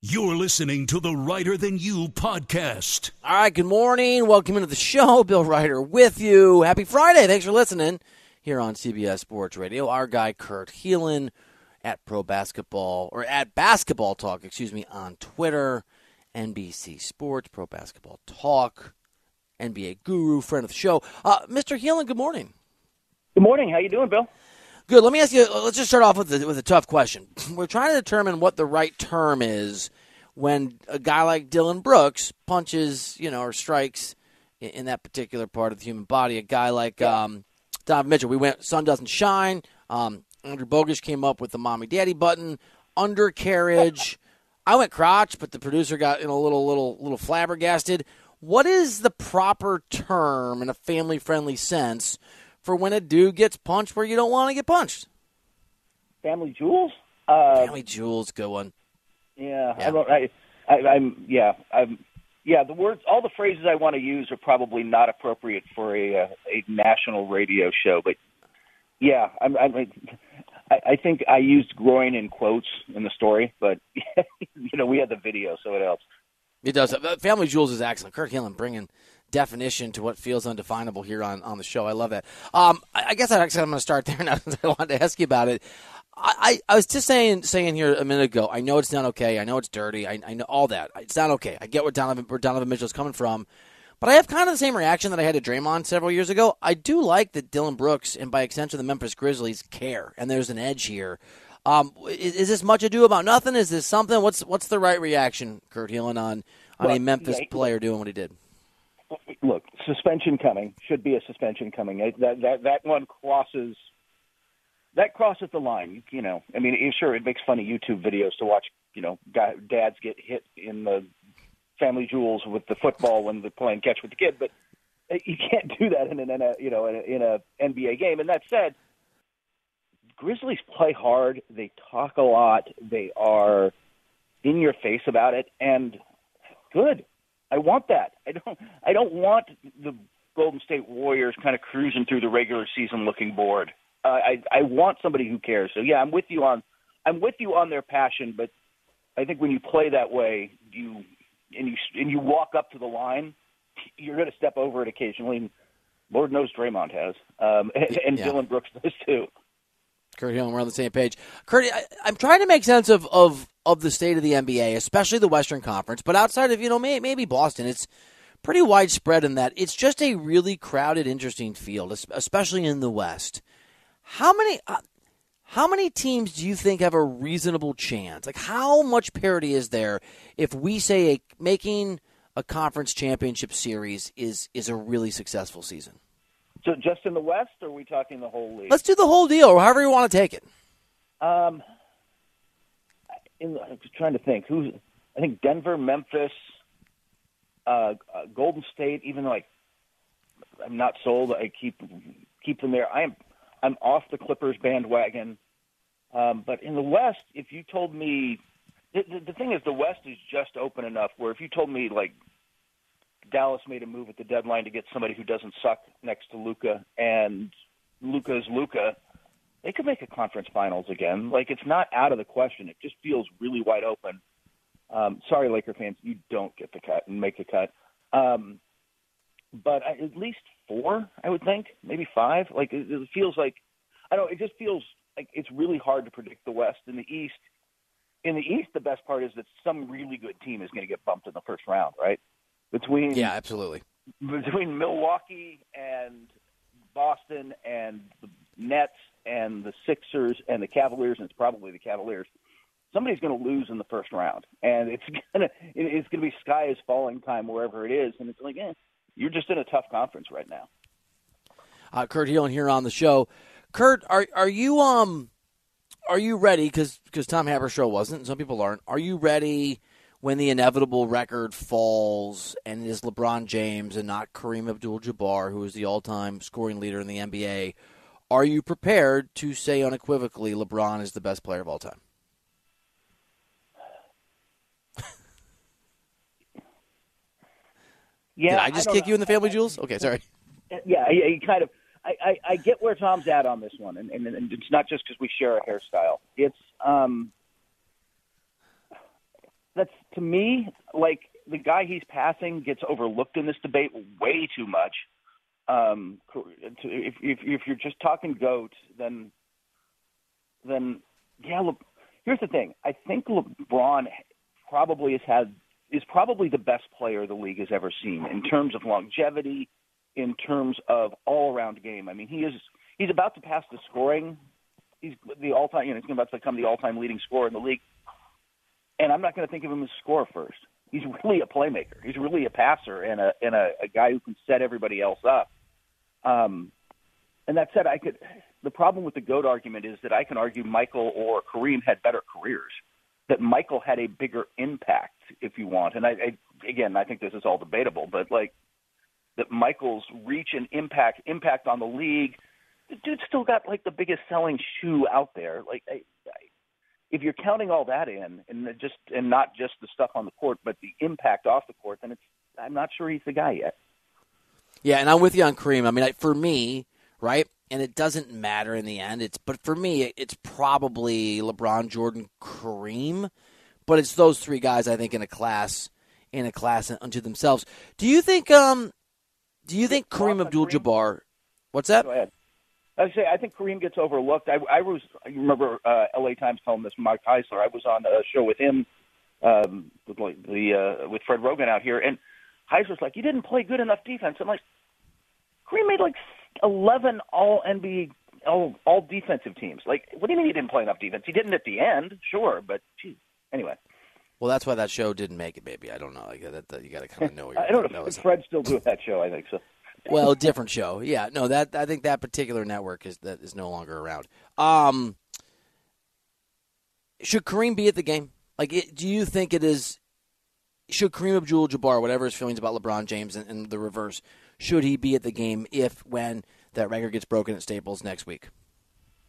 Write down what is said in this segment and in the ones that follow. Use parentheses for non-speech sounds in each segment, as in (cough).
You're listening to the Reiter Than You podcast. All right, good morning. Welcome into the show. (laughs) Bill Reiter with you. Happy Friday. Thanks for listening here on CBS Sports Radio. Our guy, Kurt Helin, at Pro Basketball, or at Basketball Talk, excuse me, on Twitter, NBC Sports, Pro Basketball Talk, NBA Guru, friend of the show. Uh, Mr. Helin, good morning. Good morning. How you doing, Bill? Good. Let me ask you. Let's just start off with a, with a tough question. (clears throat) We're trying to determine what the right term is when a guy like Dillon Brooks punches, you know, or strikes in, in that particular part of the human body. A guy like um, Donovan Mitchell. We went. Sun doesn't shine. Um, Andrew Bogusch came up with the mommy daddy button, undercarriage. I went crotch, but the producer got in a little little little flabbergasted. What is the proper term in a family friendly sense for when a dude gets punched where you don't want to get punched? Family jewels. Uh, Family jewels, good one. yeah, Yeah. I don't. I, I, I'm. Yeah, I'm. Yeah, the words, all the phrases I want to use are probably not appropriate for a uh, a national radio show. But yeah, I'm. I'm I, I think I used groin in quotes in the story, but (laughs) you know we had the video, so it helps. It does. Uh, Family Jewels is excellent. Kurt Helin bringing definition to what feels undefinable here on, on the show. I love that. Um, I, I guess I actually I'm going to start there (laughs) now since I wanted to ask you about it. I, I, I was just saying saying here a minute ago. I know it's not okay. I know it's dirty. I, I know all that. It's not okay. I get where Donovan where Donovan Mitchell's coming from, but I have kind of the same reaction that I had to Draymond several years ago. I do like that Dillon Brooks and by extension the Memphis Grizzlies care, and there's an edge here. Um, is, is this much ado about nothing? Is this something? What's what's the right reaction, Kurt Helin, on on a Memphis yeah, player doing what he did? Look, suspension coming. Should be a suspension coming. That that that one crosses. That crosses the line. You, know, I mean, sure, it makes funny YouTube videos to watch. You know, dads get hit in the family jewels with the football when they're playing catch with the kid, but you can't do that in an in a you know in a, in a NBA game. And that said, Grizzlies play hard. They talk a lot. They are in your face about it, and good. I want that. I don't. I don't want the Golden State Warriors kind of cruising through the regular season looking bored. Uh, I I want somebody who cares. So yeah, I'm with you on. I'm with you on their passion, but I think when you play that way, you and you and you walk up to the line, you're going to step over it occasionally. Lord knows Draymond has, um, and, (laughs) and Yeah. Dillon Brooks does too. Kurt Helin, we're on the same page. Kurt, I, I'm trying to make sense of, of, of the state of the NBA, especially the Western Conference, but outside of, you know, may, maybe Boston, it's pretty widespread in that it's just a really crowded, interesting field, especially in the West. How many uh, how many teams do you think have a reasonable chance? Like, how much parity is there if we say a, making a conference championship series is is a really successful season? So just in the West, or are we talking the whole league? Let's do the whole deal, or however you want to take it. Um, in, I'm just trying to think. Who's? I think Denver, Memphis, uh, uh, Golden State. Even though I, I'm not sold, I keep keep them there. I am. I'm off the Clippers bandwagon. Um, but in the West, if you told me, the, the, the thing is, the West is just open enough where if you told me like Dallas made a move at the deadline to get somebody who doesn't suck next to Luka, and Luka's Luka, they could make a conference finals again. Like it's not out of the question. It just feels really wide open. Um, sorry, Laker fans, you don't get the cut and make the cut. Um, but at least four, I would think, maybe five. Like it, it feels like I don't. It just feels like it's really hard to predict the West and the East. In the East, the best part is that some really good team is going to get bumped in the first round, right? Between Yeah, absolutely. between Milwaukee and Boston and the Nets and the Sixers and the Cavaliers, and it's probably the Cavaliers. Somebody's going to lose in the first round, and it's (laughs) gonna it's going to be sky is falling time wherever it is, and it's like, eh, you're just in a tough conference right now. uh, Kurt Helin here on the show. Kurt, are are you um are you ready? Because Tom Haberstroh wasn't, and some people aren't. Are you ready when the inevitable record falls and it is LeBron James and not Kareem Abdul-Jabbar, who is the all-time scoring leader in the NBA? Are you prepared to say unequivocally LeBron is the best player of all time? (laughs) Yeah, Did I just don't kick know. you in the family jewels? Okay, sorry. Yeah, he, he kind of. I, I, I get where Tom's at on this one, and, and, and it's not just because we share a hairstyle. It's um, that's to me like the guy he's passing gets overlooked in this debate way too much. Um, if, if if you're just talking goat, then then yeah. Le, here's the thing. I think LeBron probably has had is probably the best player the league has ever seen in terms of longevity, in terms of all around game. I mean, he is he's about to pass the scoring. He's the all time. You know, he's about to become the all time leading scorer in the league. And I'm not going to think of him as a scorer first. He's really a playmaker. He's really a passer and a and a, a guy who can set everybody else up. Um, and that said, I could. The problem with the goat argument is that I can argue Michael or Kareem had better careers. That Michael had a bigger impact, if you want. And I, I again, I think this is all debatable, but like that Michael's reach and impact impact on the league. The dude still got like the biggest selling shoe out there. Like I, I, if you're counting all that in and just and not just the stuff on the court, but the impact off the court, then it's I'm not sure he's the guy yet. Yeah, and I'm with you on Kareem. I mean, for me, right? And it doesn't matter in the end. It's but for me, it's probably LeBron, Jordan, Kareem. But it's those three guys I think in a class in a class unto themselves. Do you think um do you think Kareem Abdul-Jabbar? What's that? I say I think Kareem gets overlooked. I, I was I remember uh, L.A. Times telling this Mike Heisler. I was on a show with him um, with like the uh, with Fred Roggin out here, and Heisler's like, "You didn't play good enough defense." I'm like, Kareem made like 11 All NBA all, all defensive teams. Like, what do you mean he didn't play enough defense? He didn't at the end, sure, but geez. Anyway. Well, that's why that show didn't make it, maybe. I don't know. Like, that, that, you got to kind of know. (laughs) I don't know if Fred's still doing that show. I think so. Well, different show. Yeah, no, that I think that particular network is that is no longer around. Um, should Kareem be at the game? Like, it, do you think it is? Should Kareem Abdul-Jabbar, whatever his feelings about LeBron James and, and the reverse, should he be at the game if when that record gets broken at Staples next week?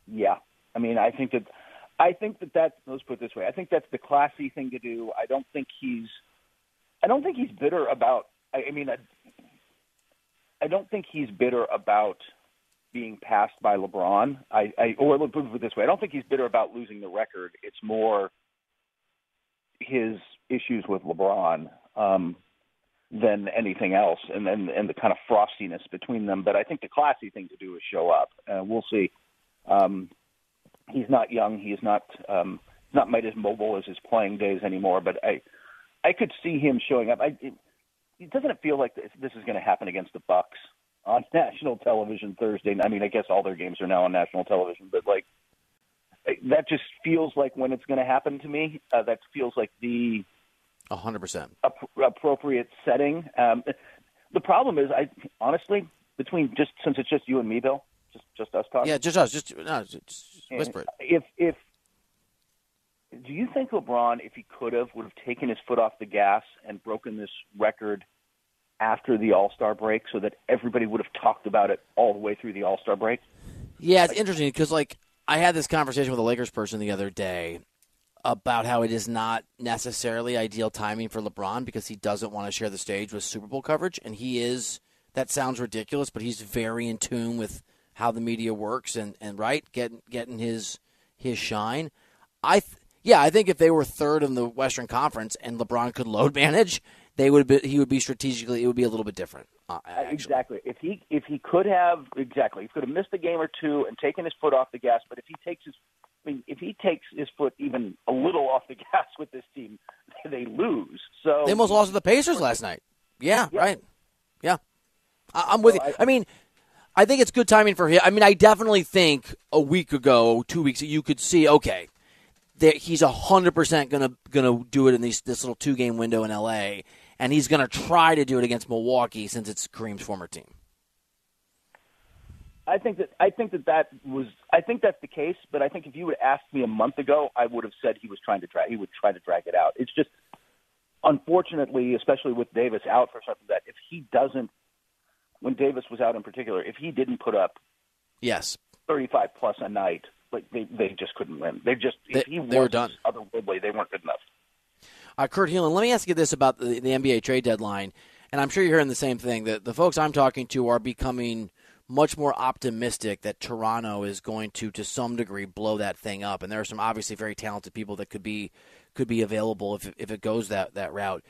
Yeah, I mean, I think that I think that that's let's put it this way. I think that's the classy thing to do. I don't think he's I don't think he's bitter about. I, mean I mean, I, don't think he's bitter about being passed by LeBron. I, I or let's put it this way. I don't think he's bitter about losing the record. It's more his issues with LeBron. Um, than anything else, and then and the kind of frostiness between them. But I think the classy thing to do is show up. Uh, we'll see. Um, he's not young. He's not um, not quite as mobile as his playing days anymore. But I I could see him showing up. I, doesn't it feel like this, this is going to happen against the Bucks on (laughs) national television Thursday? I mean, I guess all their games are now on national television, but like that just feels like when it's going to happen to me. Uh, that feels like the hundred percent appropriate setting. Um, the problem is, I honestly, between just since it's just you and me, Bill, just just us talking. Yeah, just us. Just, no, just whisper it. If if do you think LeBron, if he could have, would have taken his foot off the gas and broken this record after the All Star break, so that everybody would have talked about it all the way through the All Star break? Yeah, it's like, interesting because like I had this conversation with a Lakers person the other day, about how it is not necessarily ideal timing for LeBron because he doesn't want to share the stage with Super Bowl coverage, and he is. That sounds ridiculous, but he's very in tune with how the media works and, and right getting getting his his shine. I th- yeah, I think if they were third in the Western Conference and LeBron could (laughs) load manage, they would be, he would be strategically it would be a little bit different. Uh, exactly. If he if he could have exactly, he could have missed a game or two and taken his foot off the gas. But if he takes his I mean, if he takes his foot even a little off the (laughs) gas with this team, (laughs) they lose. So they almost lost to the Pacers last night. Yeah, yeah. right. Yeah, I- am with you. I, I mean, I think it's good timing for him. I mean, I definitely think a week ago, two weeks, you could see okay, that he's hundred percent gonna gonna do it in these, this little two game window in L.A. and he's gonna try to do it against Milwaukee since it's Kareem's former team. I think that I think that that was I think that's the case. But I think if you would ask me a month ago, I would have said he was trying to drag he would try to drag it out. It's just unfortunately, especially with Davis out for something that if he doesn't, when Davis was out in particular, if he didn't put up yes thirty five plus a night, like they they just couldn't win. They just they, if he they were done. Otherworldly, they weren't good enough. Uh, Kurt Helin, let me ask you this about the, the NBA trade deadline, and I'm sure you're hearing the same thing. That the folks I'm talking to are becoming much more optimistic that Toronto is going to, to some degree, blow that thing up. And there are some obviously very talented people that could be could be available if if it goes that that route.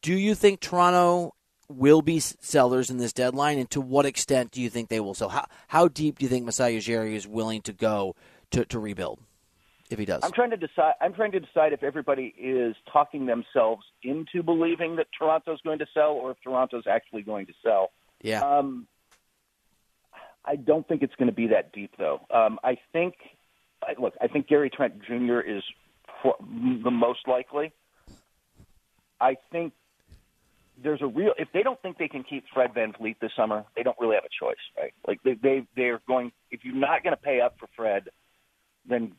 Do you think Toronto will be sellers in this deadline, and to what extent do you think they will sell? How how deep do you think Masai Ujiri is willing to go to, to rebuild? If he does, I'm trying to decide. I'm trying to decide if everybody is talking themselves into believing that Toronto's going to sell, or if Toronto's actually going to sell. Yeah. Um, I don't think it's going to be that deep, though. Um, I think, look, I think Gary Trent Jr. is for, the most likely. I think there's a real if they don't think they can keep Fred VanVleet this summer, they don't really have a choice, right? Like they they they're going if you're not going to pay up for Fred, then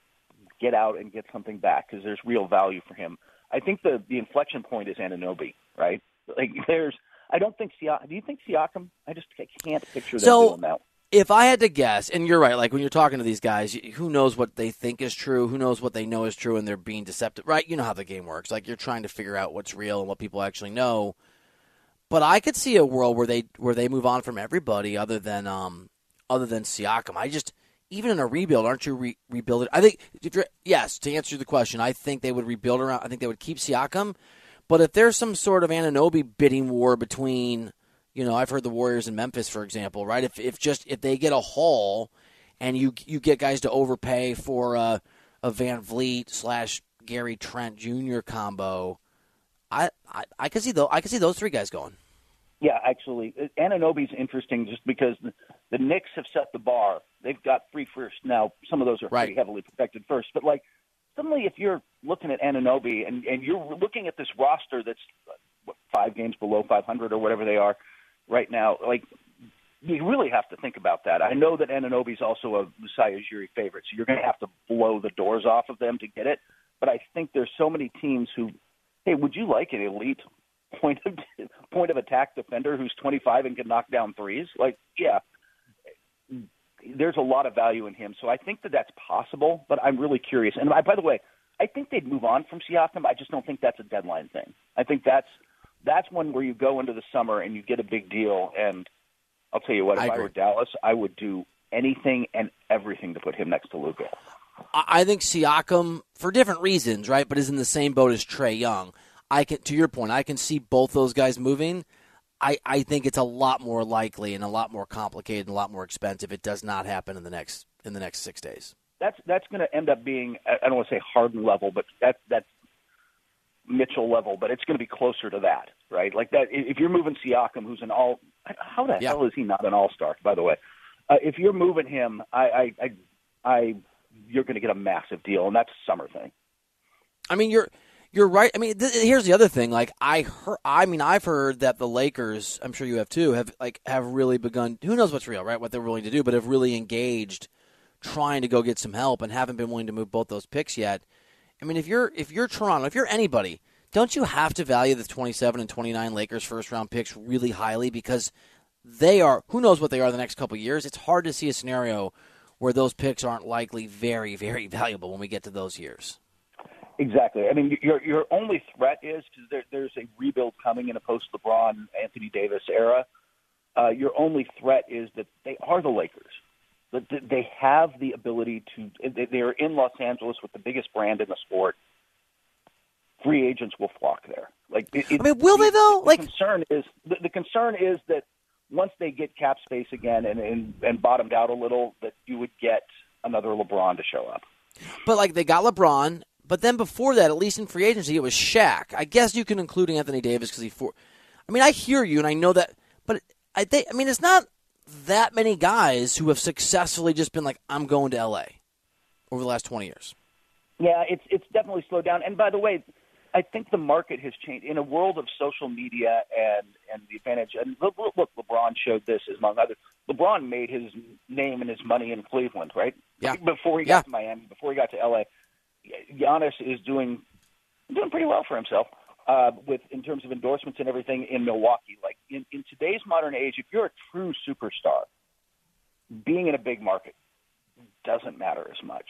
get out and get something back because there's real value for him. I think the the inflection point is Anunoby, right? Like (laughs) there's I don't think Siakam. Do you think Siakam? I just I can't picture them so, doing that. If I had to guess, and you're right, like when you're talking to these guys, who knows what they think is true? Who knows what they know is true, and they're being deceptive, right? You know how the game works. Like you're trying to figure out what's real and what people actually know. But I could see a world where they where they move on from everybody other than um other than Siakam. I just even in a rebuild, aren't you re- rebuilding? I think yes to answer the question, I think they would rebuild around. I think they would keep Siakam, but if there's some sort of Anunoby bidding war between, you know, I've heard the Warriors in Memphis, for example, right? If if just if they get a haul, and you you get guys to overpay for a, a VanVleet slash Gary Trent Jr. combo I, I, I could see though. I could see those three guys going. Yeah, actually, Anunoby's interesting just because the, the Knicks have set the bar. They've got three first now. Some of those are right. pretty heavily protected first, but like suddenly, if you're looking at Anunoby and and you're looking at this roster that's what, five games below 500 or whatever they are right now, like you really have to think about that. I know that Anunoby's also a Masai Ujiri favorite, so you're going to have to blow the doors off of them to get it. But I think there's so many teams who hey, would you like an elite point of (laughs) point of attack defender who's 25 and can knock down threes? Like, yeah, there's a lot of value in him. So I think that that's possible, but I'm really curious. And I, by the way, I think they'd move on from Siakam. I just don't think that's a deadline thing. I think that's that's one where you go into the summer and you get a big deal. And I'll tell you what, if I, I were Dallas, I would do anything and everything to put him next to Luka. I think Siakam, for different reasons, right, but is in the same boat as Trae Young. I can, to your point, I can see both those guys moving. I, I think it's a lot more likely and a lot more complicated and a lot more expensive. It does not happen in the next in the next six days. That's that's going to end up being I don't want to say Harden level, but that that's Mitchell level, but it's going to be closer to that, right? Like that. If you're moving Siakam, who's an all, how the yeah. hell is he not an all star? By the way, uh, if you're moving him, I I I, I you're going to get a massive deal, and that's summer thing. I mean, you're you're right. I mean, th- here's the other thing. Like I heard, I mean, I've heard that the Lakers, I'm sure you have too, have like have really begun. Who knows what's real, right? What they're willing to do, but have really engaged, trying to go get some help, and haven't been willing to move both those picks yet. I mean, if you're if you're Toronto, if you're anybody, don't you have to value the 27 and 29 Lakers first round picks really highly because they are who knows what they are the next couple years. It's hard to see a scenario where those picks aren't likely very, very (laughs) valuable when we get to those years. Exactly. I mean, your your only threat is because there, there's a rebuild coming in a post LeBron Anthony Davis era. Uh, your only threat is that they are the Lakers. That they have the ability to. They are in Los Angeles with the biggest brand in the sport. Free agents will flock there. Like, it, I mean, will they though? The like, concern is the, the concern is that once they get cap space again and, and and bottomed out a little, that you would get another LeBron to show up. But like they got LeBron, but then before that, at least in free agency, it was Shaq. I guess you can include Anthony Davis because he for. I mean, I hear you and I know that, but I think I mean it's not that many guys who have successfully just been like, I'm going to LA over the last twenty years. Yeah, it's it's definitely slowed down. And by the way, I think the market has changed in a world of social media and and the advantage. And look, look, LeBron showed this among others. LeBron made his name and his money in Cleveland, right? Yeah. Before he got yeah. to Miami, before he got to LA, Giannis is doing doing pretty well for himself uh, with in terms of endorsements and everything in Milwaukee. Like in, in today's modern age, if you're a true superstar, being in a big market doesn't matter as much.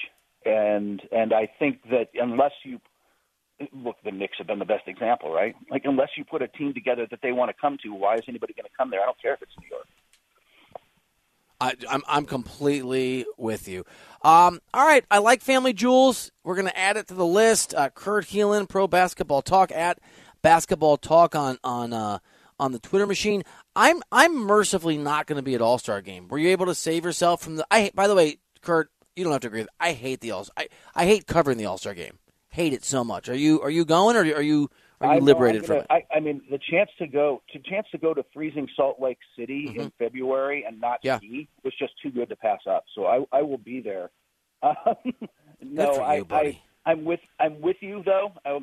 And and I think that unless you look, the Knicks have been the best example, right? Like, unless you put a team together that they want to come to, why is anybody going to come there? I don't care if it's New York. I, I'm I'm completely with you. Um, all right, I like Family Jewels. We're gonna add it to the list. Uh, Kurt Helin, Pro Basketball Talk at Basketball Talk on on uh, on the Twitter machine. I'm I'm mercifully not going to be at All Star Game. Were you able to save yourself from the? I by the way, Kurt, you don't have to agree. With, I hate the All. I I hate covering the All Star Game. Hate it so much. Are you are you going or are you are you liberated I'm from it? I, I mean, the chance to go to chance to go to freezing Salt Lake City in February and not Mm-hmm. Yeah. ski was just too good to pass up. So I, I will be there. (laughs) Um, no, for I, buddy. I I'm with I'm with you though. I,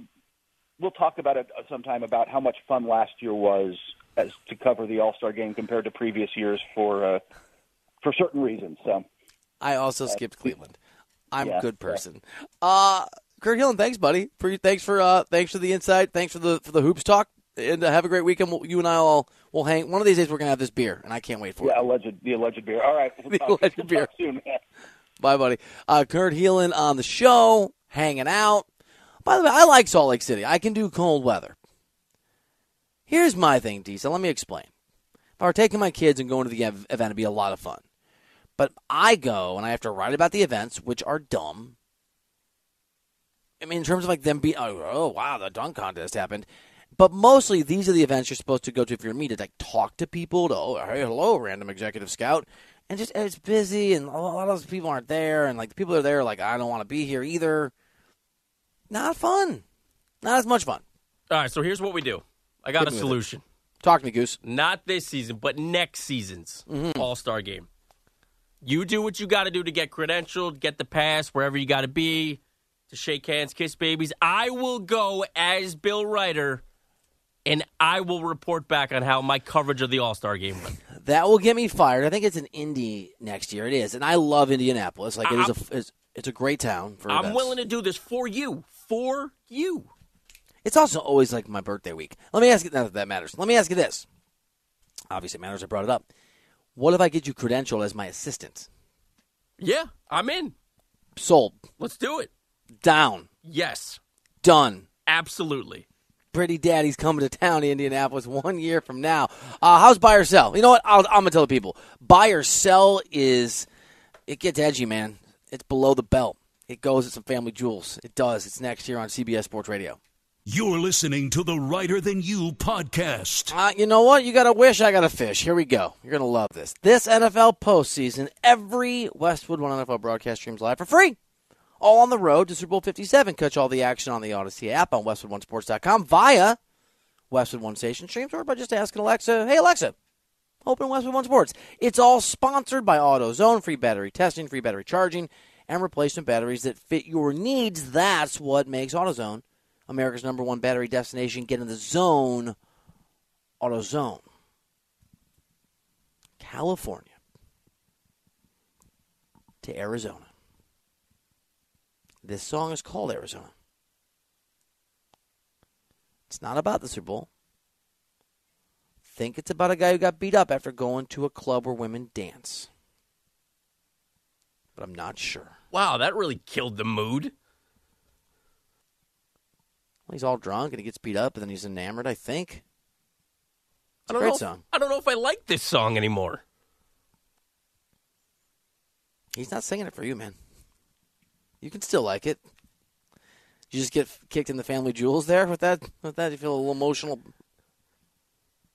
we'll talk about it sometime about how much fun last year was as to cover the All Star game compared to previous years for uh, for certain reasons. So I also skipped Cleveland. I'm a yeah, good yeah. person. Uh Kurt Helin, thanks, buddy. For thanks for uh thanks for the insight. Thanks for the for the hoops talk. And uh, have a great weekend. We'll, you and I will will hang. One of these days we're gonna have this beer, and I can't wait for it. yeah, it. alleged the alleged beer. All right, (laughs) we'll The talk, alleged we'll beer. soon. man. Bye, buddy. Uh, Kurt Helin on the show, hanging out. By the way, I like Salt Lake City. I can do cold weather. Here's my thing, Diesel. Let me explain. If I were taking my kids and going to the ev- event, it'd be a lot of fun. But I go and I have to write about the events, which are dumb. I mean, in terms of like them being, oh, oh wow, the dunk contest happened. But mostly, these are the events you're supposed to go to if you're me to like talk to people. To oh, hey, hello, random executive scout, and just it's busy, and a lot of those people aren't there, and like the people that are there, are like I don't want to be here either. Not fun. Not as much fun. All right, so here's what we do. I got Hit a me with it. solution. Talk to me, Goose. Not this season, but next season's Mm-hmm. All Star game. You do what you got to do to get credentialed, get the pass wherever you got to be, shake hands, kiss babies. I will go as Bill Reiter, and I will report back on how my coverage of the All Star game went. That will get me fired. I think it's in Indy next year. It is, and I love Indianapolis. Like it is a, it's, it's a great town for. I'm events. willing to do this for you, for you. It's also always like my birthday week. Let me ask you. Not that that matters. Let me ask you this. Obviously, it matters. I brought it up. What if I get you credentialed as my assistant? Yeah, I'm in. Sold. Let's do it. Down. Yes, Done. absolutely. Pretty Daddy's coming to town to Indianapolis one year from now. Uh, how's buy or sell? You know what? I'll, I'm gonna tell the people. Buy or sell is it gets edgy, man. It's below the belt. It goes at some family jewels. It does. It's next year on CBS Sports Radio. You're listening to the Reiter Than You podcast. Uh, you know what? You got a wish, I got a fish. Here we go. You're going to love this. This NFL postseason, every Westwood One NFL broadcast streams live for free. All on the road to Super Bowl 57. Catch all the action on the Audacy app on WestwoodOneSports.com via Westwood One Station streams or by just asking Alexa, hey, Alexa, open Westwood One Sports. It's all sponsored by AutoZone. Free battery testing, free battery charging, and replacement batteries that fit your needs. That's what makes AutoZone America's number one battery destination. Get in the zone. AutoZone. California to Arizona. This song is called Arizona. It's not about the Super Bowl. Think it's about a guy who got beat up after going to a club where women dance. But I'm not sure. Wow, that really killed the mood. Well, he's all drunk and he gets beat up and then he's enamored, I think. It's I a don't great know if- song. I don't know if I like this song anymore. He's not singing it for you, man. You can still like it. You just get kicked in the family jewels there with that. With that, you feel a little emotional.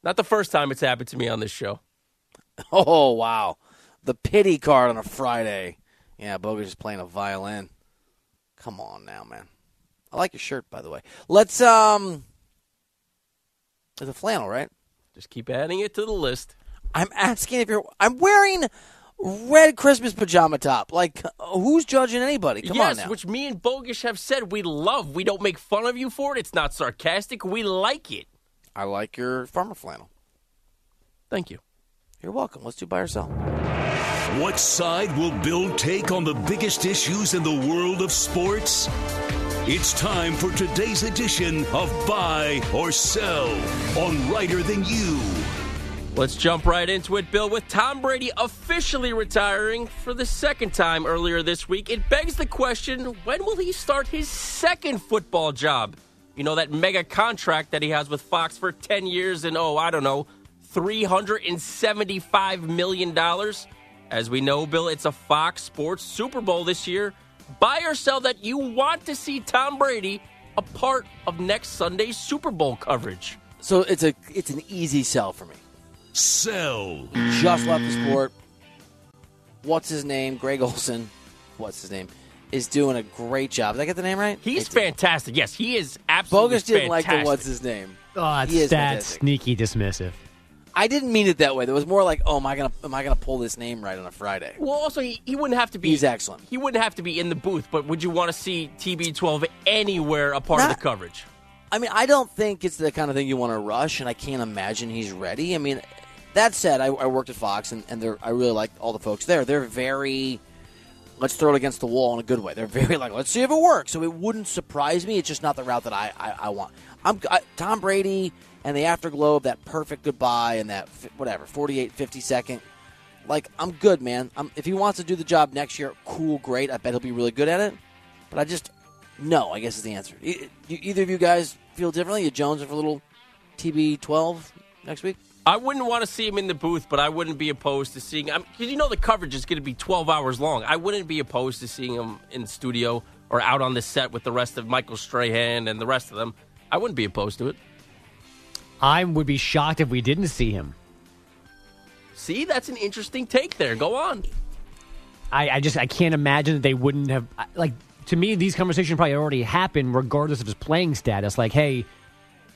Not the first time it's happened to me on this show. (laughs) Oh wow, the pity card on a Friday. Yeah, Bogus is playing a violin. Come on now, man. I like your shirt, by the way. Let's um. It's a flannel, right? Just keep adding it to the list. I'm asking if you're. I'm wearing red Christmas pajama top. Like, who's judging anybody? Come yes, on now. which me and Bogish have said we love. We don't make fun of you for it. It's not sarcastic. We like it. I like your farmer flannel. Thank you. You're welcome. Let's do buy or sell. What side will Bill take on the biggest issues in the world of sports? It's time for today's edition of Buy or Sell on Reiter Than You. Let's jump right into it, Bill. With Tom Brady officially retiring for the second time earlier this week, it begs the question when will he start his second football job? You know, that mega contract that he has with Fox for 10 years and, oh, I don't know, $375 million? As we know, Bill, it's a Fox Sports Super Bowl this year. Buy or sell that you want to see Tom Brady a part of next Sunday's Super Bowl coverage. So it's a it's an easy sell for me. Sell. Just left the sport. What's his name? Greg Olsen. What's his name? Is doing a great job. Did I get the name right? He's I fantastic. Yes, he is absolutely Bogus didn't fantastic. like the what's his name. Oh, that's, He is that's fantastic. sneaky dismissive. I didn't mean it that way. There was more like, oh, am I gonna am I gonna pull this name right on a Friday? Well, also, he, he wouldn't have to be. He's excellent. He wouldn't have to be in the booth, but would you want to see TB12 anywhere a part of the coverage? I mean, I don't think it's the kind of thing you want to rush, and I can't imagine he's ready. I mean, that said, I, I worked at Fox, and, and I really like all the folks there. They're very, let's throw it against the wall in a good way. They're (laughs) very like, let's see if it works. So it wouldn't surprise me. It's just not the route that I, I, I want. I'm I, Tom Brady and the afterglow of that perfect goodbye and that whatever 48, 50 second. Like I'm good, man. I'm, if he wants to do the job next year, cool, great. I bet he'll be really good at it. But I just no. I guess is the answer. E- either of you guys feel differently? You Jones for a little TB12 next week? I wouldn't want to see him in the booth, but I wouldn't be opposed to seeing him because you know the coverage is going to be 12 hours long. I wouldn't be opposed to seeing him in studio or out on the set with the rest of Michael Strahan and the rest of them. I wouldn't be opposed to it. I would be shocked if we didn't see him. See, that's an interesting take there. Go on. I, I just I can't imagine that they wouldn't have like to me these conversations probably already happened regardless of his playing status. Like, hey,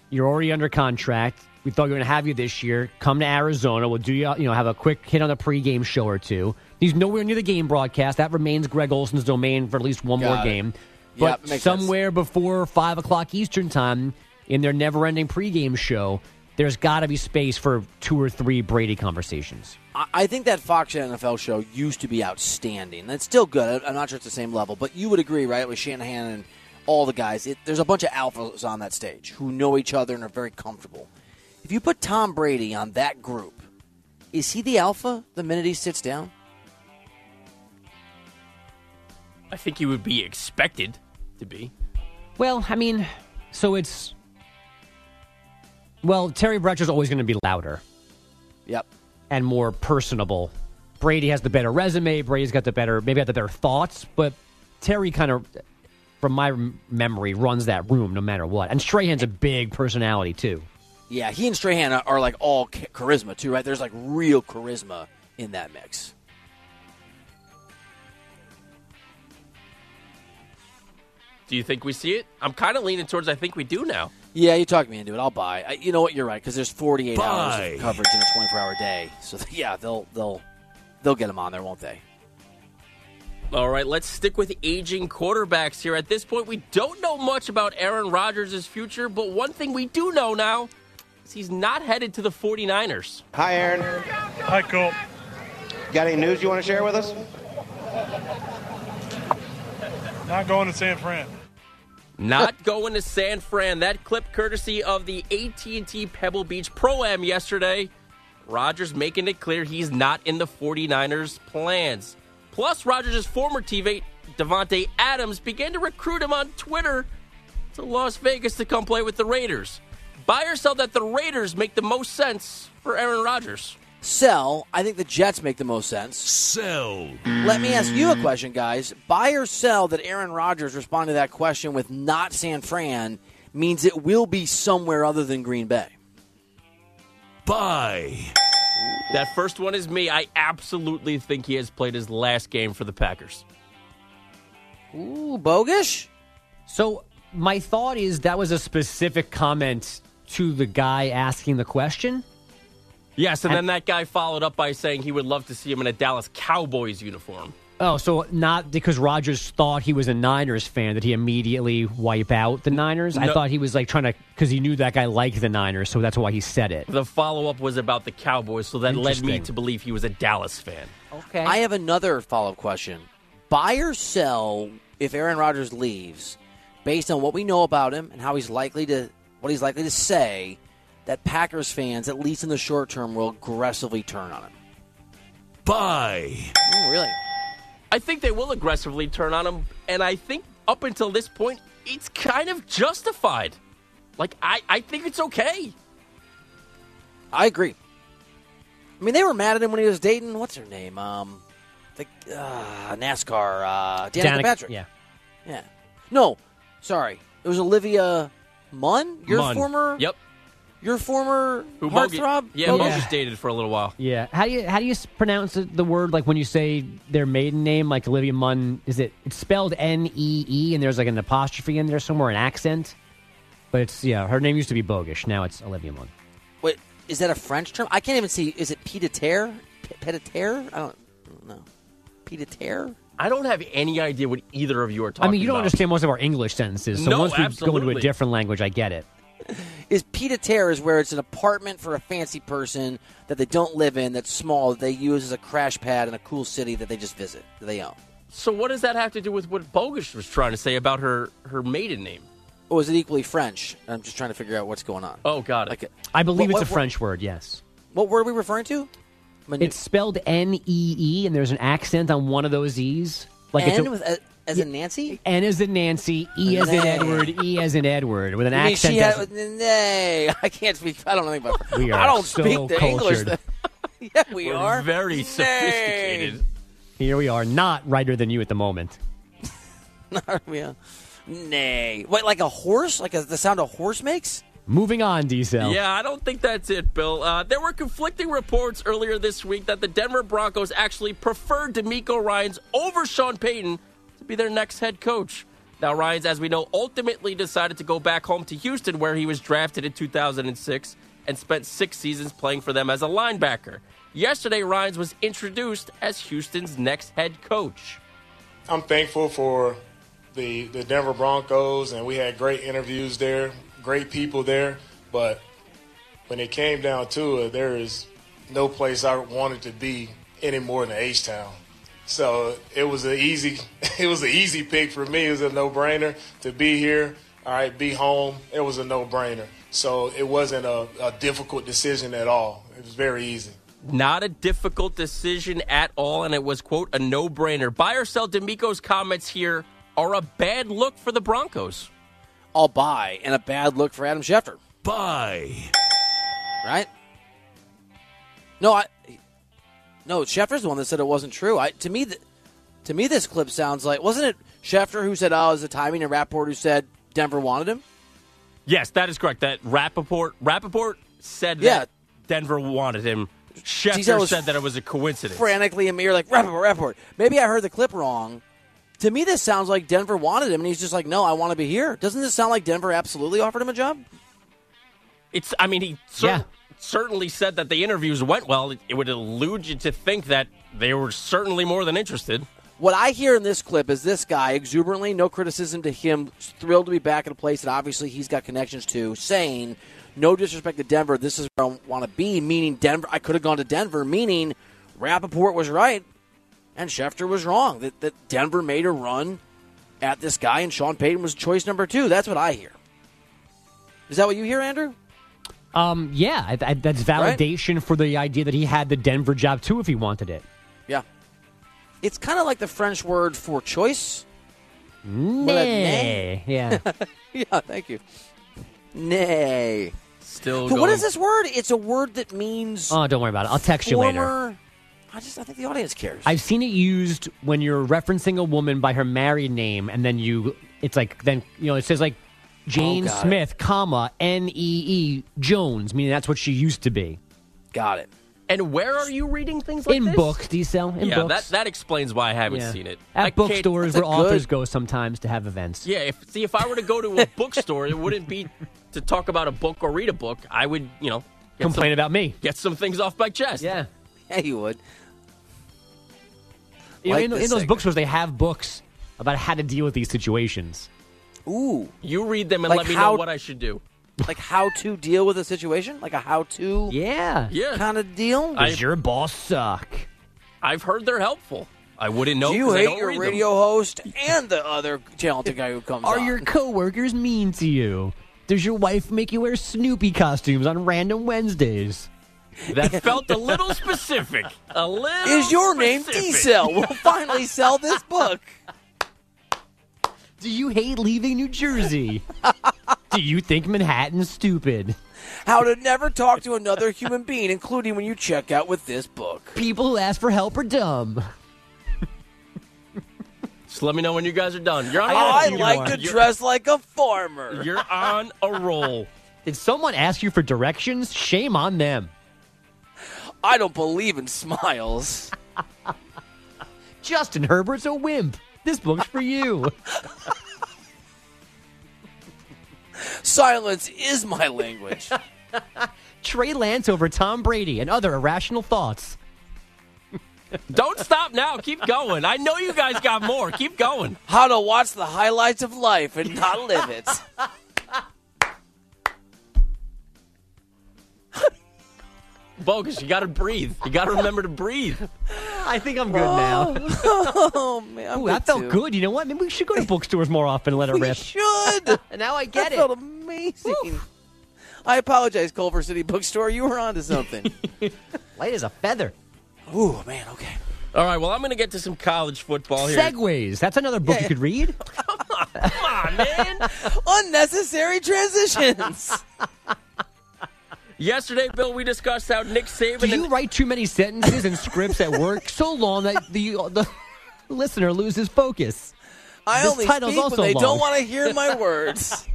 you're already under contract. We thought we were going to have you this year. Come to Arizona. We'll do you you know have a quick hit on the pregame show or two. He's nowhere near the game broadcast. That remains Greg Olsen's domain for at least one more it. game. But sense. somewhere before five o'clock Eastern time in their never-ending pregame show, there's got to be space for two or three Brady conversations. I- think that Fox NFL show used to be outstanding. It's still good. I'm not sure it's the same level, but you would agree, right? With Shanahan and all the guys, it, there's a bunch of alphas on that stage who know each other and are very comfortable. If you put Tom Brady on that group, is he the alpha the minute he sits down? I think he would be expected to be. Well, I mean, so it's well, Terry Bradshaw's always going to be louder Yep. and more personable. Brady has the better resume. Brady's got the better, maybe got the better thoughts, but Terry kind of, from my memory, runs that room no matter what. And Strahan's a big personality too. Yeah, he and Strahan are, are like all charisma too, right? There's like real charisma in that mix. Do you think we see it? I'm kind of leaning towards I think we do now. Yeah, you talked me into it. I'll buy. I, you know what? You're right because there's 48 hours of coverage in a 24 hour day. So (laughs) yeah, they'll they'll they'll get him on there, won't they? All right, let's stick with aging quarterbacks here. At this point, we don't know much about Aaron Rodgers' future, but one thing we do know now is he's not headed to the 49ers. Hi, Aaron. Hi, Colt. Got any news you want to share with us? Not going to San Fran. Not (laughs) going to San Fran. That clip courtesy of the AT&T Pebble Beach Pro-Am yesterday. Rodgers making it clear he's not in the 49ers plans. Plus, Rodgers' former teammate Davante Adams began to recruit him on Twitter to Las Vegas to come play with the Raiders. Buy or sell that the Raiders make the most sense for Aaron Rodgers. Sell. I think the Jets make the most sense. Sell. Let me ask you a question, guys. Buy or sell that Aaron Rodgers responded to that question with not San Fran means it will be somewhere other than Green Bay. Buy. That first one is me. I absolutely think he has played his last game for the Packers. Ooh, bogus. So my thought is that was a specific comment to the guy asking the question. Yes, and then that guy followed up by saying he would love to see him in a Dallas Cowboys uniform. Oh, so not because Rodgers thought he was a Niners fan did he immediately wipe out the Niners? I thought he was like trying to because he knew that guy liked the Niners, so that's why he said it. The follow up was about the Cowboys, so that led me to believe he was a Dallas fan. Okay. I have another follow up question. Buy or sell if Aaron Rodgers leaves, based on what we know about him and how he's likely to what he's likely to say, that Packers fans, at least in the short term, will aggressively turn on him. Buy. Ooh, really? I think they will aggressively turn on him, and I think up until this point, it's kind of justified. Like, I, I think it's okay. I agree. I mean, they were mad at him when he was dating. What's her name? Um, the uh, NASCAR, uh, Danica, Danica- Patrick. Yeah. Yeah. No, sorry. It was Olivia Munn, your Munn. former, Yep. your former Who Bogut- heartthrob. Yeah, Bogut? Bogus dated for a little while. Yeah. How do you how do you s- pronounce it, the word like when you say their maiden name like Olivia Munn? Is it it's spelled N E E and there's like an apostrophe in there somewhere, an accent? But it's yeah, her name used to be Bogish. Now it's Olivia Munn. Wait, is that a French term? I can't even see. Is it pied à terre? P- Pied à terre? I don't know. Pied à terre? I don't have any idea what either of you are talking about. I mean, you don't about. understand most of our English sentences. So No, once we go into a different language, I get it. (laughs) Is pied à terre is where it's an apartment for a fancy person that they don't live in, that's small, that they use as a crash pad in a cool city that they just visit, that they own. So what does that have to do with what Bogus was trying to say about her her maiden name? Or is it equally French? I'm just trying to figure out what's going on. Oh, got it. Like, I believe What- it's a what- French word. Yes. what word are we referring to? Manu- It's spelled N E E, and there's an accent on one of those E's. Like it's N a, with a, as in Nancy? N as in Nancy, E as in Edward, E as in Edward, with an I accent. she that's- had, nay, (laughs) I can't speak. I don't know anything about. We I don't so speak the English. cultured. that- (laughs) yeah, we We're are very Nay. sophisticated. Here we are, not righter than you at the moment. (laughs) yeah. Nay, wait, like a horse? Like a, the sound a horse makes? Moving on, Diesel. Yeah, I don't think that's it, Bill. Uh, there were conflicting reports earlier this week that the Denver Broncos actually preferred DeMeco Ryans over Sean Payton to be their next head coach. Now, Ryans, as we know, ultimately decided to go back home to Houston, where he was drafted in 2006 and spent six seasons playing for them as a linebacker. Yesterday, Ryans was introduced as Houston's next head coach. I'm thankful for the the Denver Broncos, and we had great interviews there, great people there. But when it came down to it, there is no place I wanted to be any more than H Town. So it was an easy, (laughs) it was an easy pick for me. It was a no brainer to be here. All right, be home. It was a no brainer. So it wasn't a, a difficult decision at all. It was very easy. Not a difficult decision at all, and it was, quote, a no brainer. Buy or sell DeMeco's comments here are a bad look for the Broncos. I'll buy, and a bad look for Adam Schefter, Buy. right? No, I. No, Schefter's the one that said it wasn't true. I to me, th- to me, this clip sounds like wasn't it Schefter who said, "Oh, it was the timing," and Rapoport who said Denver wanted him. Yes, that is correct. That Rapoport, Rapoport said Yeah. that Denver wanted him. Schefter said that it was a coincidence. frantically and you're like Rapoport, Rapoport. Maybe I heard the clip wrong. To me, this sounds like Denver wanted him, and he's just like, "No, I want to be here." Doesn't this sound like Denver absolutely offered him a job? It's. I mean, he cer- Yeah. certainly said that the interviews went well. It, it would elude you to think that they were certainly more than interested. What I hear in this clip is this guy exuberantly, no criticism to him, thrilled to be back in a place that obviously he's got connections to, saying, "No disrespect to Denver, this is where I want to be." Meaning Denver, I could have gone to Denver. Meaning Rapoport was right and Schefter was wrong. That that Denver made a run at this guy, and Sean Payton was choice number two. That's what I hear. Is that what you hear, Andrew? Um, yeah, I, I, that's validation for the idea that he had the Denver job too if he wanted it. Yeah. It's kind of like the French word for choice. Well, that nay. Yeah. (laughs) Yeah, thank you. Nay. Still, So going- is this word? It's a word that means oh, don't worry about it. I'll text you later. I just I think the audience cares. I've seen it used when you're referencing a woman by her married name, and then you, it's like then you know it says like Jane Oh, got it. Smith, comma N E E Jones, meaning that's what she used to be Got it. And where are you reading things like in this? books. Do you sell in yeah, books? that that explains why I haven't Yeah. seen it. at I bookstores where good- authors go sometimes to have events. Yeah, if see if I were to go to a (laughs) bookstore, it wouldn't be to talk about a book or read a book. I would, you know, Complain some, about me. get some things off my chest. Yeah. Yeah, you would. You know, Like in, this in those segment. bookstores, they have books about how to deal with these situations. Ooh, You read them and Like let me how- know what I should do. (laughs) like how to deal with a situation, like a how-to Yeah. Yeah, kind of deal. I- Does your boss suck? I've heard they're helpful. I wouldn't know. Do you 'cause I hate don't your read them. radio host and the other talented guy who comes Are on? your coworkers mean to you? Does your wife make you wear Snoopy costumes on random Wednesdays? That felt a little specific. A little. Is your name specific. D-Cell? We'll finally sell this book. Do you hate leaving New Jersey? Do you think Manhattan's stupid? How to never talk to another human being, including when you check out with this book. People who ask for help are dumb. Just let me know when you guys are done. You're on. Oh, a Oh, I roll. like to You're- dress like a farmer. You're on a roll. Did someone ask you for directions? Shame on them. I don't believe in smiles. Justin Herbert's a wimp. This book's for you. Silence is my language. (laughs) Trey Lance over Tom Brady and other irrational thoughts. (laughs) Don't stop now. Keep going. I know you guys got more. Keep going. How to watch the highlights of life and not live it. (laughs) Bogus, you got to breathe. You got to remember to breathe. I think I'm good now. (laughs) Oh man, I'm Ooh, that felt too. good. You know what? Maybe we should go to bookstores more often and let it We rip. should. And (laughs) now I that get it. felt amazing. I apologize, Culver City Bookstore. You were onto something. (laughs) Light as a feather. Ooh, man. Okay. All right, well, I'm going to get to some college football here. Segways. That's another book Yeah. you could read. Come on, man. Unnecessary transitions. Yesterday, Bill, we discussed how Nick Saban Do you and write too many sentences and scripts at work so long that the the listener loses focus? I This only title's speak also when they long. don't want to hear my (laughs) words.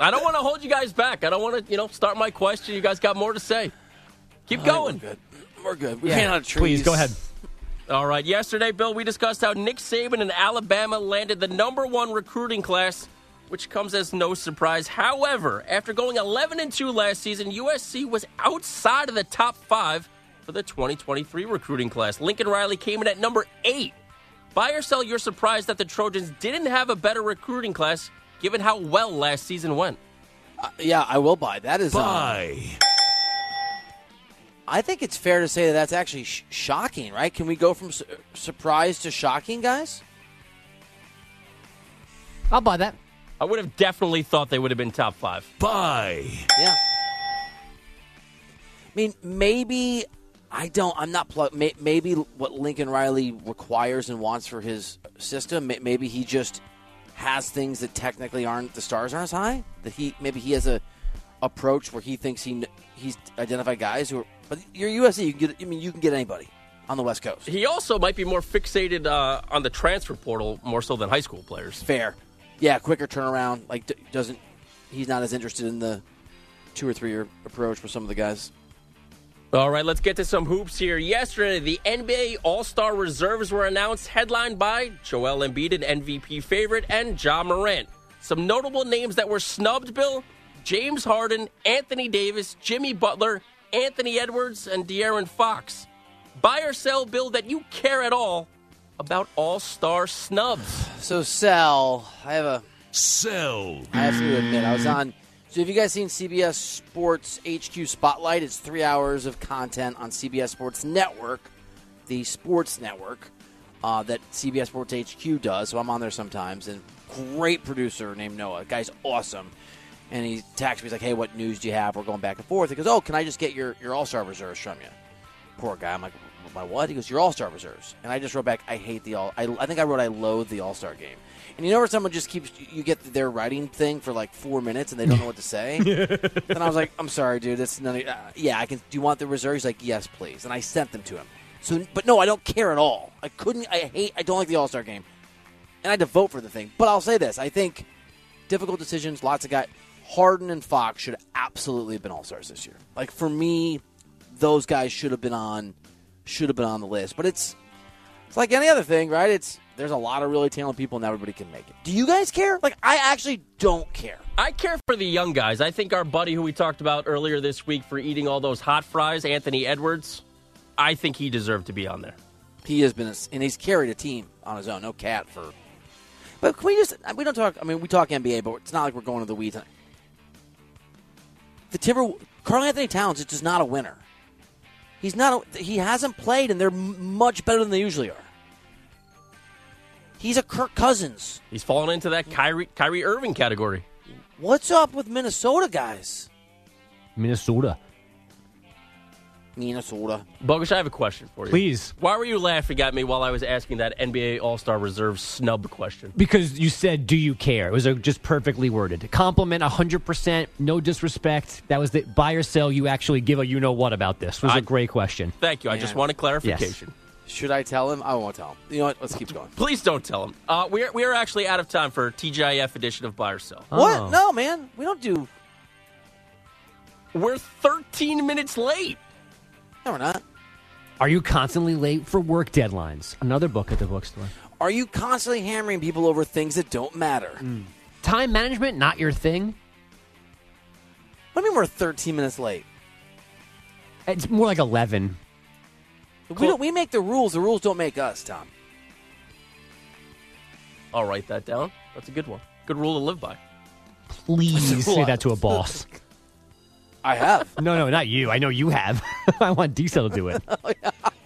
I don't want to hold you guys back. I don't want to, you know, start my question. You guys got more to say. Keep going. We're good. We're good. We Yeah, ran out of trees. Please go ahead. All right. Yesterday, Bill, we discussed how Nick Saban and Alabama landed the number one recruiting class, which comes as no surprise. However, after going 11 and 2 last season, USC was outside of the top five for the 2023 recruiting class. Lincoln Riley came in at number eight. Buy or sell, you're surprised that the Trojans didn't have a better recruiting class given how well last season went. Yeah, I will buy. That is. Uh, Buy. I think it's fair to say that that's actually sh- shocking, right? Can we go from su- surprise to shocking, guys? I'll buy that. I would have definitely thought they would have been top five. Buy. Yeah. I mean, maybe I don't. I'm not. Pl- may, maybe what Lincoln Riley requires and wants for his system. may- Maybe he just has things that technically aren't the stars aren't as high. That he maybe he has a approach where he thinks he he's identified guys who are. But you're USC. You can get. I mean, you can get anybody on the West Coast. He also might be more fixated uh, on the transfer portal more so than high school players. Fair. Yeah, quicker turnaround. Like doesn't. He's not as interested in the two or three year approach for some of the guys. All right, let's get to some hoops here. Yesterday, the NBA All Star reserves were announced, headlined by Joel Embiid, an MVP favorite, and Ja Morant. Some notable names that were snubbed, Bill James Harden, Anthony Davis, Jimmy Butler, Anthony Edwards, and De'Aaron Fox. Buy or sell, Bill, that you care at all about All Star snubs. So Sal, I have a. Sell. I have to admit, I was on. So, have you guys seen CBS Sports HQ Spotlight? It's three hours of content on CBS Sports Network, the sports network uh, that CBS Sports HQ does. So, I'm on there sometimes. And great producer named Noah. guy's awesome. And he texts me, he's like, hey, what news do you have? We're going back and forth. He goes, oh, can I just get your, your All Star reserves from you? Poor guy. I'm like, my what? He goes, your All Star reserves. And I just wrote back, I hate the All. I, I think I wrote, I loathe the All Star game. And you know where someone just keeps you get their writing thing for like four minutes and they don't know what to say. (laughs) and I was like, I'm sorry, dude. That's none. Of, uh, yeah, I can. Do you want the reserve? He's like, yes, please. And I sent them to him. So, but no, I don't care at all. I couldn't. I hate. I don't like the All Star game, and I had to vote for the thing. But I'll say this: I think difficult decisions. Lots of guys. Harden and Fox should absolutely have been All Stars this year. Like for me, those guys should have been on. Should have been on the list. But it's it's like any other thing, right? It's there's a lot of really talented people, and everybody can make it. Do you guys care? Like I actually don't care. I care for the young guys. I think our buddy who we talked about earlier this week for eating all those hot fries, Anthony Edwards, I think he deserved to be on there. He has been, a, and he's carried a team on his own. No cat for. But can we just? We don't talk. I mean, we talk NBA, but it's not like we're going to the weeds. The Timber, Karl-Anthony Towns is just not a winner. He's not. He hasn't played, and they're much better than they usually are. He's a Kirk Cousins. He's fallen into that Kyrie, Kyrie Irving category. What's up with Minnesota guys? Minnesota. Minnesota. Bogus, I have a question for you. Please. Why were you laughing at me while I was asking that NBA All Star Reserve snub question? Because you said, "Do you care?" It was a, just perfectly worded. Compliment, hundred percent, no disrespect. That was the buy or sell. You actually give a you know what about this. Was a I- great question. Thank you. I just Man. wanted clarification. Should I tell him? I won't tell him. You know what? Let's keep going. Please don't tell him. Uh, we're, we're actually out of time for TGIF edition of Buy or Sell. What? Oh. No, man. We don't do. We're 13 minutes late. No, we're not. Are you constantly late for work deadlines? Another book at the bookstore. Are you constantly hammering people over things that don't matter? Hmm. Time management, not your thing. What do you mean we're 13 minutes late? It's more like eleven. We don't. We make the rules. The rules don't make us, Tom. I'll write that down. That's a good one. Good rule to live by. Please say that to a boss. (laughs) I have. (laughs) No, no, not you. I know you have. (laughs) I want Diesel to do it. (laughs) Oh,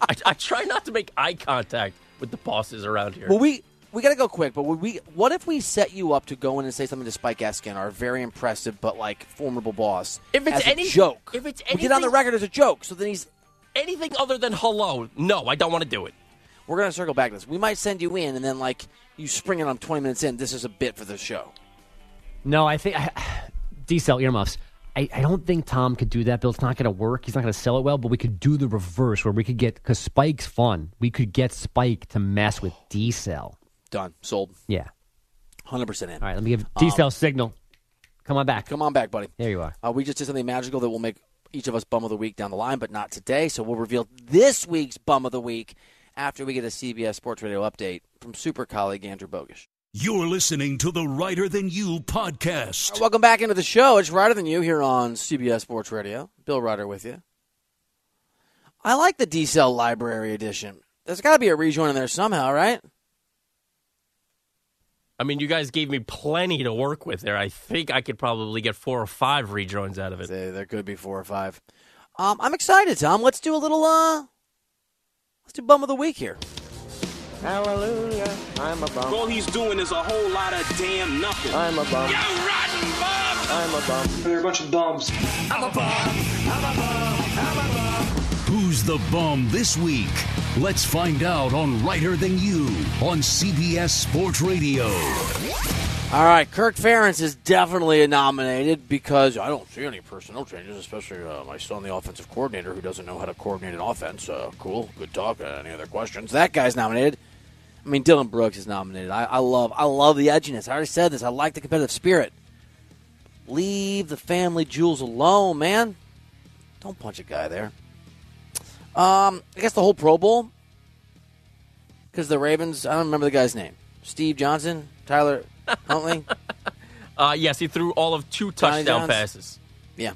I, I try not to make eye contact with the bosses around here. well, we we got to go quick. But we? What if we set you up to go in and say something to Spike Eskin, our very impressive but like formidable boss? If it's as a any- joke, if it's we get on the record as a joke. So then he's. Anything other than hello, no, I don't want to do it. We're gonna circle back to this. We might send you in, and then like you spring it on 20 minutes in. This is a bit for the show. No, I think (sighs) Diesel earmuffs. I, I don't think Tom could do that, Bill. It's not going to work. He's not going to sell it well, but we could do the reverse where we could get, because Spike's fun. We could get Spike to mess with D-Cell. Done. Sold. Yeah. 100 percent in. All right, let me give D-Cell signal. Come on back. Come on back, buddy. There you are. Uh, we just did something magical that will make each of us bum of the week down the line, but not today. So we'll reveal this week's bum of the week after we get a CBS Sports Radio update from super colleague Andrew Bogish. You're listening to the Reiter Than You podcast. Welcome back into the show. It's Reiter Than You here on CBS Sports Radio. Bill Reiter with you. I like the D Cell Library Edition. There's got to be a rejoin in there somehow, right? I mean, you guys gave me plenty to work with there. I think I could probably get four or five rejoins out of it. There there could be four or five. Um, I'm excited, Tom. Let's do a little. uh Let's do bum of the week here. Hallelujah. I'm a bum. All he's doing is a whole lot of damn nothing. I'm a bum. You rotten bum! I'm a bum. They're a bunch of bums. I'm a bum. I'm a bum. I'm a bum. Who's the bum this week? Let's find out on Reiter Than You on CBS Sports Radio. All right, Kirk Ferentz is definitely nominated because I don't see any personnel changes, especially uh, my son, the offensive coordinator, who doesn't know how to coordinate an offense. Uh, cool, good talk. Uh, any other questions? That guy's nominated. I mean, Dillon Brooks is nominated. I, I love, I love the edginess. I already said this. I like the competitive spirit. Leave the family jewels alone, man. Don't punch a guy there. Um, I guess the whole Pro Bowl because the Ravens. I don't remember the guy's name. Steve Johnson, Tyler Huntley. (laughs) Uh, yes, he threw all of two touchdown passes. Yeah.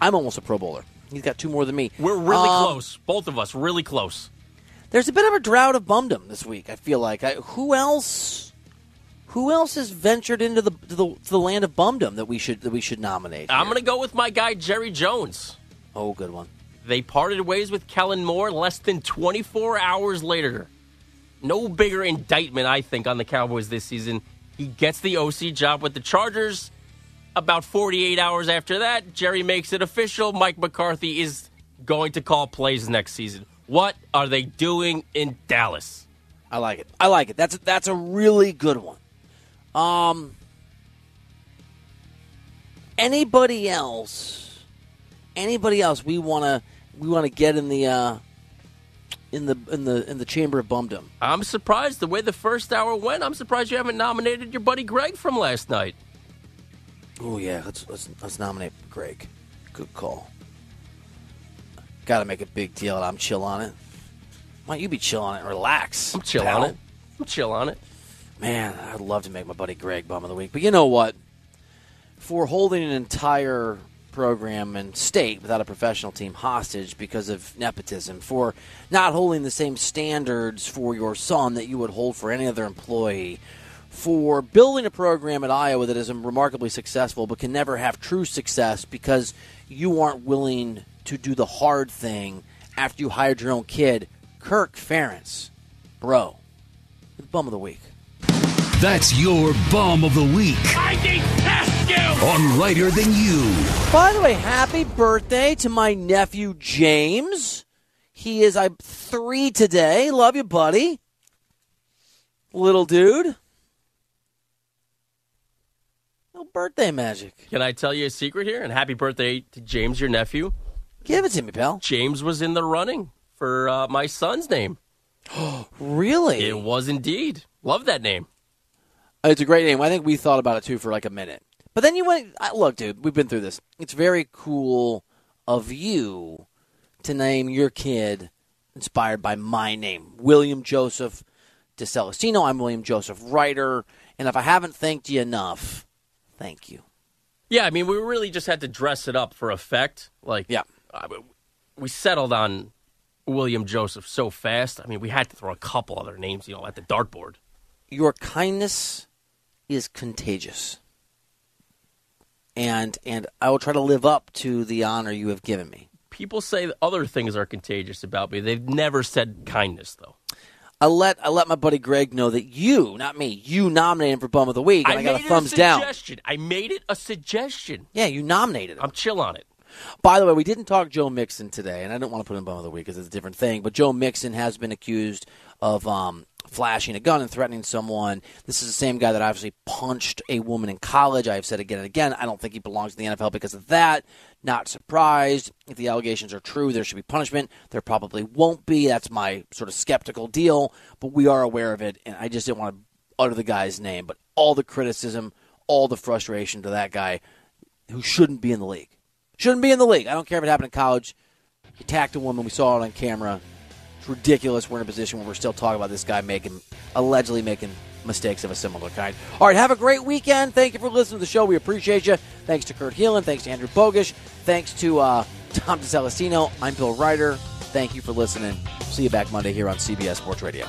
I'm almost a Pro Bowler. He's got two more than me. We're really Um, close, both of us, really close. There's a bit of a drought of bumdom this week. I feel like. I, who else? Who else has ventured into the to the, to the land of bumdom that we should that we should nominate? I'm going to go with my guy Jerry Jones. Oh, good one. They parted ways with Kellen Moore less than 24 hours later. No bigger indictment, I think, on the Cowboys this season. He gets the OC job with the Chargers. About 48 hours after that, Jerry makes it official. Mike McCarthy is going to call plays next season. What are they doing in Dallas? I like it. I like it. That's that's a really good one. Um, anybody else? Anybody else? We want to we want to get in the uh, in the in the in the chamber of bumdom. I'm surprised the way the first hour went. I'm surprised you haven't nominated your buddy Greg from last night. Oh yeah, let's let's let's nominate Greg. Good call. Got to make a big deal. and I'm chill on it. Why don't you be chill on it? and Relax. I'm chill pal. on it. I'm chill on it. Man, I'd love to make my buddy Greg bum of the week, but you know what? For holding an entire program and state without a professional team hostage because of nepotism, for not holding the same standards for your son that you would hold for any other employee, for building a program at Iowa that is remarkably successful but can never have true success because you aren't willing to do the hard thing after you hired your own kid, Kirk Ferentz, bro, the bum of the week. That's your bum of the week. I detest you! on Reiter Than You. By the way, happy birthday to my nephew James. He is I three today. Love you, buddy. Little dude. No birthday magic. Can I tell you a secret here? And happy birthday to James, your nephew. Give it to me, pal. James was in the running for uh, my son's name. (gasps) Really? It was indeed. Love that name. It's a great name. I think we thought about it too for like a minute. But then you went, I- look, dude, we've been through this. It's very cool of you to name your kid inspired by my name, William Joseph DeCelestino. I'm William Joseph Reiter. And if I haven't thanked you enough, thank you. Yeah, I mean, we really just had to dress it up for effect. Like, Yeah. Uh, I we settled on William Joseph so fast. I mean, we had to throw a couple other names, you know, at the dartboard. Your kindness is contagious. And and I will try to live up to the honor you have given me. People say other things are contagious about me. They've never said kindness, though. I let I let my buddy Greg know that you, not me, you nominated him for Bum of the Week, and I, got made a thumbs it a down. suggestion. I made it a suggestion. Yeah, you nominated him. I'm chill on it. By the way, we didn't talk Joe Mixon today, and I don't want to put him Bum of the Week because it's a different thing. But Joe Mixon has been accused of um, flashing a gun and threatening someone. This is the same guy that obviously punched a woman in college. I have said again and again, I don't think he belongs in the NFL because of that. Not surprised. If the allegations are true, there should be punishment. There probably won't be. That's my sort of skeptical deal. But we are aware of it, and I just didn't want to utter the guy's name. But all the criticism, all the frustration to that guy who shouldn't be in the league. Shouldn't be in the league. I don't care if it happened in college. He attacked a woman. We saw it on camera. It's ridiculous. We're in a position where we're still talking about this guy making, allegedly making mistakes of a similar kind. All right, have a great weekend. Thank you for listening to the show. We appreciate you. Thanks to Kurt Helin. Thanks to Andrew Bogish. Thanks to uh, (laughs) Tom DeCelestino. I'm Bill Reiter. Thank you for listening. See you back Monday here on CBS Sports Radio.